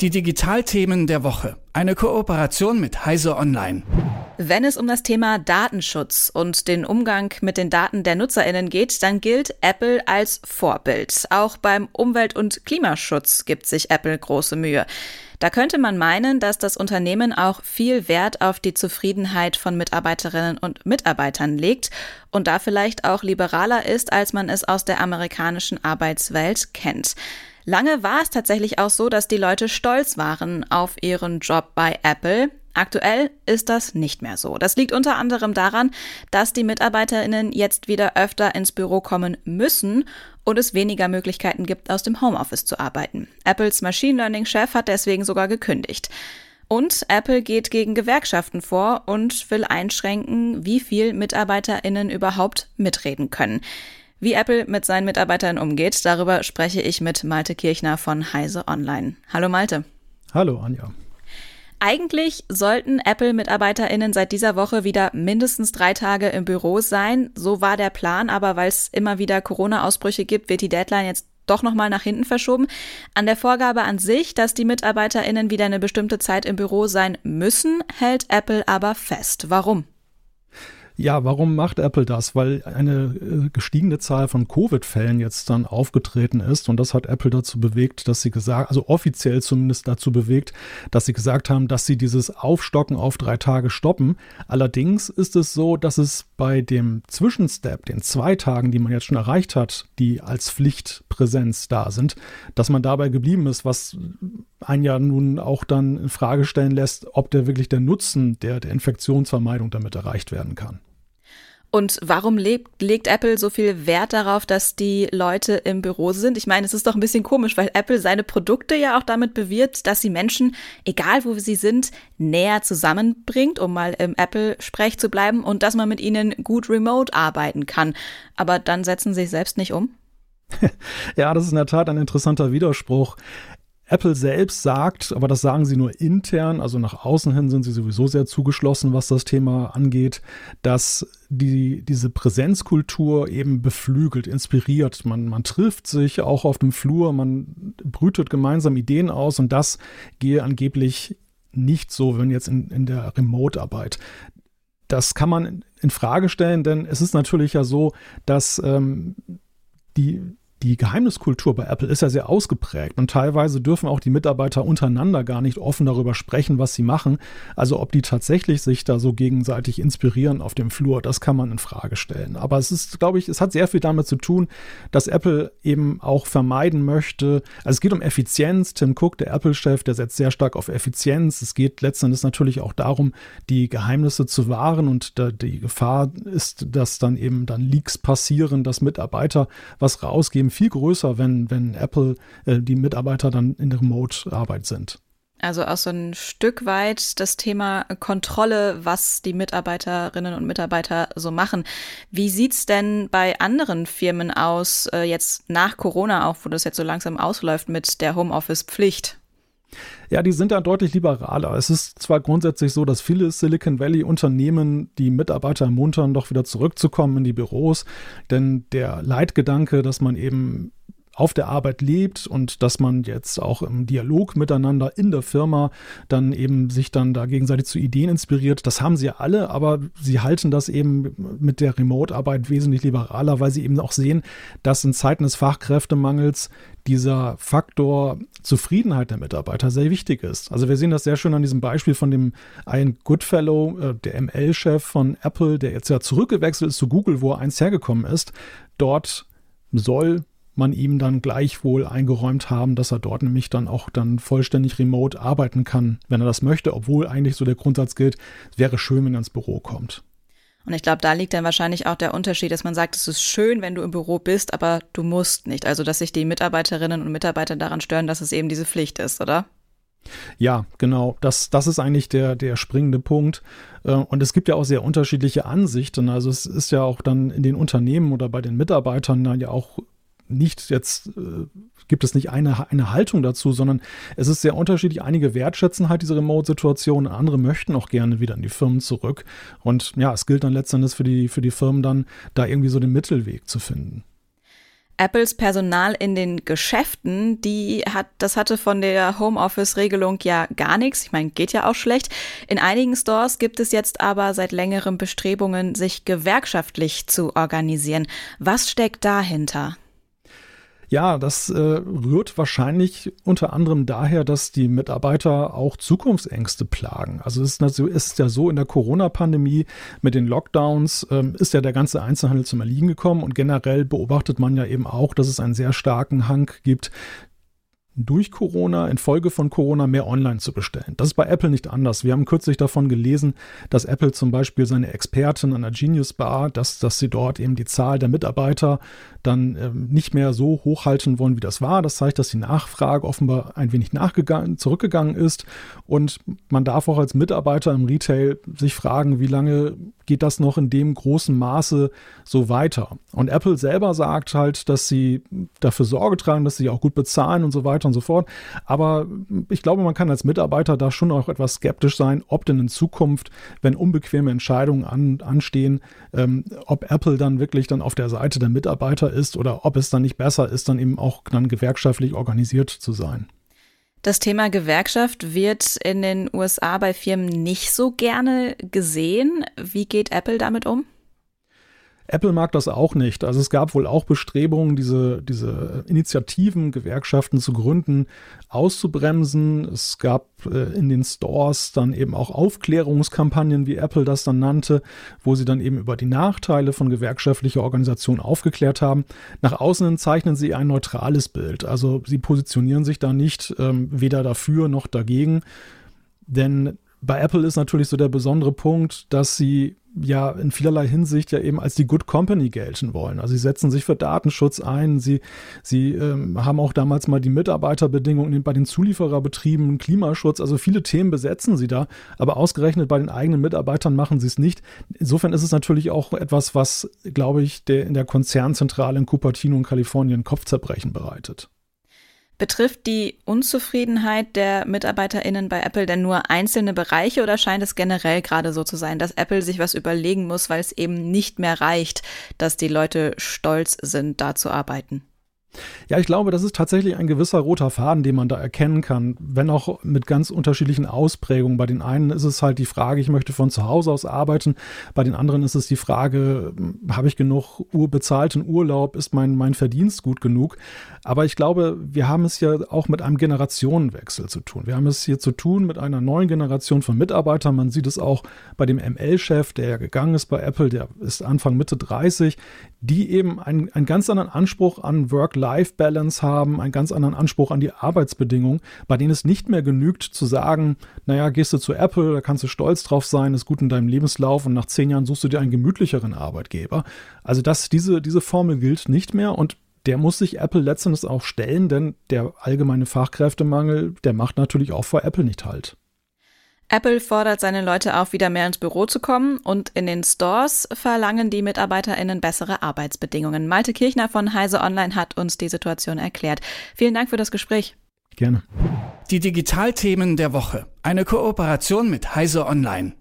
Die Digitalthemen der Woche. Eine Kooperation mit Heise Online. Wenn es um das Thema Datenschutz und den Umgang mit den Daten der Nutzerinnen geht, dann gilt Apple als Vorbild. Auch beim Umwelt- und Klimaschutz gibt sich Apple große Mühe. Da könnte man meinen, dass das Unternehmen auch viel Wert auf die Zufriedenheit von Mitarbeiterinnen und Mitarbeitern legt und da vielleicht auch liberaler ist, als man es aus der amerikanischen Arbeitswelt kennt. Lange war es tatsächlich auch so, dass die Leute stolz waren auf ihren Job bei Apple. Aktuell ist das nicht mehr so. Das liegt unter anderem daran, dass die Mitarbeiterinnen jetzt wieder öfter ins Büro kommen müssen und es weniger Möglichkeiten gibt, aus dem Homeoffice zu arbeiten. Apples Machine Learning-Chef hat deswegen sogar gekündigt. Und Apple geht gegen Gewerkschaften vor und will einschränken, wie viel Mitarbeiterinnen überhaupt mitreden können. Wie Apple mit seinen Mitarbeitern umgeht, darüber spreche ich mit Malte Kirchner von Heise Online. Hallo Malte. Hallo Anja. Eigentlich sollten Apple-MitarbeiterInnen seit dieser Woche wieder mindestens drei Tage im Büro sein. So war der Plan, aber weil es immer wieder Corona-Ausbrüche gibt, wird die Deadline jetzt doch nochmal nach hinten verschoben. An der Vorgabe an sich, dass die MitarbeiterInnen wieder eine bestimmte Zeit im Büro sein müssen, hält Apple aber fest. Warum? Ja, warum macht Apple das? Weil eine äh, gestiegene Zahl von Covid-Fällen jetzt dann aufgetreten ist und das hat Apple dazu bewegt, dass sie gesagt, also offiziell zumindest dazu bewegt, dass sie gesagt haben, dass sie dieses Aufstocken auf drei Tage stoppen. Allerdings ist es so, dass es bei dem Zwischenstep, den zwei Tagen, die man jetzt schon erreicht hat, die als Pflichtpräsenz da sind, dass man dabei geblieben ist, was ein ja nun auch dann in Frage stellen lässt, ob der wirklich der Nutzen der, der Infektionsvermeidung damit erreicht werden kann. Und warum legt, legt Apple so viel Wert darauf, dass die Leute im Büro sind? Ich meine, es ist doch ein bisschen komisch, weil Apple seine Produkte ja auch damit bewirbt, dass sie Menschen, egal wo sie sind, näher zusammenbringt, um mal im Apple-Sprech zu bleiben und dass man mit ihnen gut remote arbeiten kann. Aber dann setzen sie sich selbst nicht um? ja, das ist in der Tat ein interessanter Widerspruch. Apple selbst sagt, aber das sagen sie nur intern, also nach außen hin sind sie sowieso sehr zugeschlossen, was das Thema angeht, dass die, diese Präsenzkultur eben beflügelt, inspiriert. Man, man trifft sich auch auf dem Flur, man brütet gemeinsam Ideen aus und das gehe angeblich nicht so, wenn jetzt in, in der Remote-Arbeit. Das kann man in Frage stellen, denn es ist natürlich ja so, dass ähm, die die Geheimniskultur bei Apple ist ja sehr ausgeprägt und teilweise dürfen auch die Mitarbeiter untereinander gar nicht offen darüber sprechen, was sie machen. Also ob die tatsächlich sich da so gegenseitig inspirieren auf dem Flur, das kann man in Frage stellen. Aber es ist, glaube ich, es hat sehr viel damit zu tun, dass Apple eben auch vermeiden möchte. Also es geht um Effizienz. Tim Cook, der Apple-Chef, der setzt sehr stark auf Effizienz. Es geht letztendlich natürlich auch darum, die Geheimnisse zu wahren und die Gefahr ist, dass dann eben dann Leaks passieren, dass Mitarbeiter was rausgeben Problem viel größer, wenn, wenn Apple äh, die Mitarbeiter dann in der Remote-Arbeit sind. Also auch so ein Stück weit das Thema Kontrolle, was die Mitarbeiterinnen und Mitarbeiter so machen. Wie sieht es denn bei anderen Firmen aus, äh, jetzt nach Corona auch, wo das jetzt so langsam ausläuft mit der Homeoffice-Pflicht? Ja, die sind da deutlich liberaler. Es ist zwar grundsätzlich so, dass viele Silicon Valley Unternehmen die Mitarbeiter ermuntern, doch wieder zurückzukommen in die Büros, denn der Leitgedanke, dass man eben auf der Arbeit lebt und dass man jetzt auch im Dialog miteinander in der Firma dann eben sich dann da gegenseitig zu Ideen inspiriert. Das haben sie ja alle, aber sie halten das eben mit der Remote-Arbeit wesentlich liberaler, weil sie eben auch sehen, dass in Zeiten des Fachkräftemangels dieser Faktor Zufriedenheit der Mitarbeiter sehr wichtig ist. Also wir sehen das sehr schön an diesem Beispiel von dem Ian Goodfellow, äh, der ML-Chef von Apple, der jetzt ja zurückgewechselt ist zu Google, wo er einst hergekommen ist. Dort soll man ihm dann gleichwohl eingeräumt haben, dass er dort nämlich dann auch dann vollständig remote arbeiten kann, wenn er das möchte, obwohl eigentlich so der Grundsatz gilt, es wäre schön, wenn er ins Büro kommt. Und ich glaube, da liegt dann wahrscheinlich auch der Unterschied, dass man sagt, es ist schön, wenn du im Büro bist, aber du musst nicht. Also, dass sich die Mitarbeiterinnen und Mitarbeiter daran stören, dass es eben diese Pflicht ist, oder? Ja, genau. Das, das ist eigentlich der, der springende Punkt. Äh, und es gibt ja auch sehr unterschiedliche Ansichten. Also es ist ja auch dann in den Unternehmen oder bei den Mitarbeitern dann ja auch nicht jetzt äh, gibt es nicht eine, eine Haltung dazu, sondern es ist sehr unterschiedlich. Einige wertschätzen halt diese Remote-Situation, andere möchten auch gerne wieder in die Firmen zurück. Und ja, es gilt dann letztendlich für die, für die Firmen dann, da irgendwie so den Mittelweg zu finden. Apples Personal in den Geschäften, die hat, das hatte von der Homeoffice-Regelung ja gar nichts. Ich meine, geht ja auch schlecht. In einigen Stores gibt es jetzt aber seit längerem Bestrebungen, sich gewerkschaftlich zu organisieren. Was steckt dahinter? Ja, das äh, rührt wahrscheinlich unter anderem daher, dass die Mitarbeiter auch Zukunftsängste plagen. Also es ist, ist ja so, in der Corona-Pandemie mit den Lockdowns ähm, ist ja der ganze Einzelhandel zum Erliegen gekommen und generell beobachtet man ja eben auch, dass es einen sehr starken Hang gibt, durch Corona, infolge von Corona, mehr online zu bestellen. Das ist bei Apple nicht anders. Wir haben kürzlich davon gelesen, dass Apple zum Beispiel seine Expertin an der Genius Bar, dass, dass sie dort eben die Zahl der Mitarbeiter dann ähm, nicht mehr so hochhalten wollen, wie das war. Das zeigt, dass die Nachfrage offenbar ein wenig nachgegangen, zurückgegangen ist. Und man darf auch als Mitarbeiter im Retail sich fragen, wie lange geht das noch in dem großen Maße so weiter. Und Apple selber sagt halt, dass sie dafür Sorge tragen, dass sie auch gut bezahlen und so weiter und so fort. Aber ich glaube, man kann als Mitarbeiter da schon auch etwas skeptisch sein, ob denn in Zukunft, wenn unbequeme Entscheidungen an, anstehen, ähm, ob Apple dann wirklich dann auf der Seite der Mitarbeiter ist oder ob es dann nicht besser ist, dann eben auch dann gewerkschaftlich organisiert zu sein. Das Thema Gewerkschaft wird in den USA bei Firmen nicht so gerne gesehen. Wie geht Apple damit um? Apple mag das auch nicht. Also es gab wohl auch Bestrebungen, diese, diese Initiativen, Gewerkschaften zu gründen, auszubremsen. Es gab äh, in den Stores dann eben auch Aufklärungskampagnen, wie Apple das dann nannte, wo sie dann eben über die Nachteile von gewerkschaftlicher Organisation aufgeklärt haben. Nach außen zeichnen sie ein neutrales Bild. Also sie positionieren sich da nicht ähm, weder dafür noch dagegen. Denn bei Apple ist natürlich so der besondere Punkt, dass sie ja in vielerlei Hinsicht ja eben als die Good Company gelten wollen. Also sie setzen sich für Datenschutz ein, sie, sie ähm, haben auch damals mal die Mitarbeiterbedingungen bei den Zuliefererbetrieben, Klimaschutz, also viele Themen besetzen sie da, aber ausgerechnet bei den eigenen Mitarbeitern machen sie es nicht. Insofern ist es natürlich auch etwas, was, glaube ich, der in der Konzernzentrale in Cupertino in Kalifornien Kopfzerbrechen bereitet. Betrifft die Unzufriedenheit der MitarbeiterInnen bei Apple denn nur einzelne Bereiche oder scheint es generell gerade so zu sein, dass Apple sich was überlegen muss, weil es eben nicht mehr reicht, dass die Leute stolz sind, da zu arbeiten? Ja, ich glaube, das ist tatsächlich ein gewisser roter Faden, den man da erkennen kann, wenn auch mit ganz unterschiedlichen Ausprägungen. Bei den einen ist es halt die Frage, ich möchte von zu Hause aus arbeiten, bei den anderen ist es die Frage, habe ich genug bezahlten Urlaub, ist mein, mein Verdienst gut genug? Aber ich glaube, wir haben es ja auch mit einem Generationenwechsel zu tun. Wir haben es hier zu tun mit einer neuen Generation von Mitarbeitern. Man sieht es auch bei dem ML-Chef, der ja gegangen ist bei Apple, der ist Anfang Mitte 30, die eben einen, einen ganz anderen Anspruch an Work-Life-Balance haben, einen ganz anderen Anspruch an die Arbeitsbedingungen, bei denen es nicht mehr genügt zu sagen, naja, gehst du zu Apple, da kannst du stolz drauf sein, ist gut in deinem Lebenslauf und nach zehn Jahren suchst du dir einen gemütlicheren Arbeitgeber. Also das, diese, diese Formel gilt nicht mehr und der muss sich Apple letztendlich auch stellen, denn der allgemeine Fachkräftemangel, der macht natürlich auch vor Apple nicht halt. Apple fordert seine Leute auf, wieder mehr ins Büro zu kommen und in den Stores verlangen die MitarbeiterInnen bessere Arbeitsbedingungen. Malte Kirchner von Heise Online hat uns die Situation erklärt. Vielen Dank für das Gespräch. Gerne. Die Digitalthemen der Woche. Eine Kooperation mit Heise Online.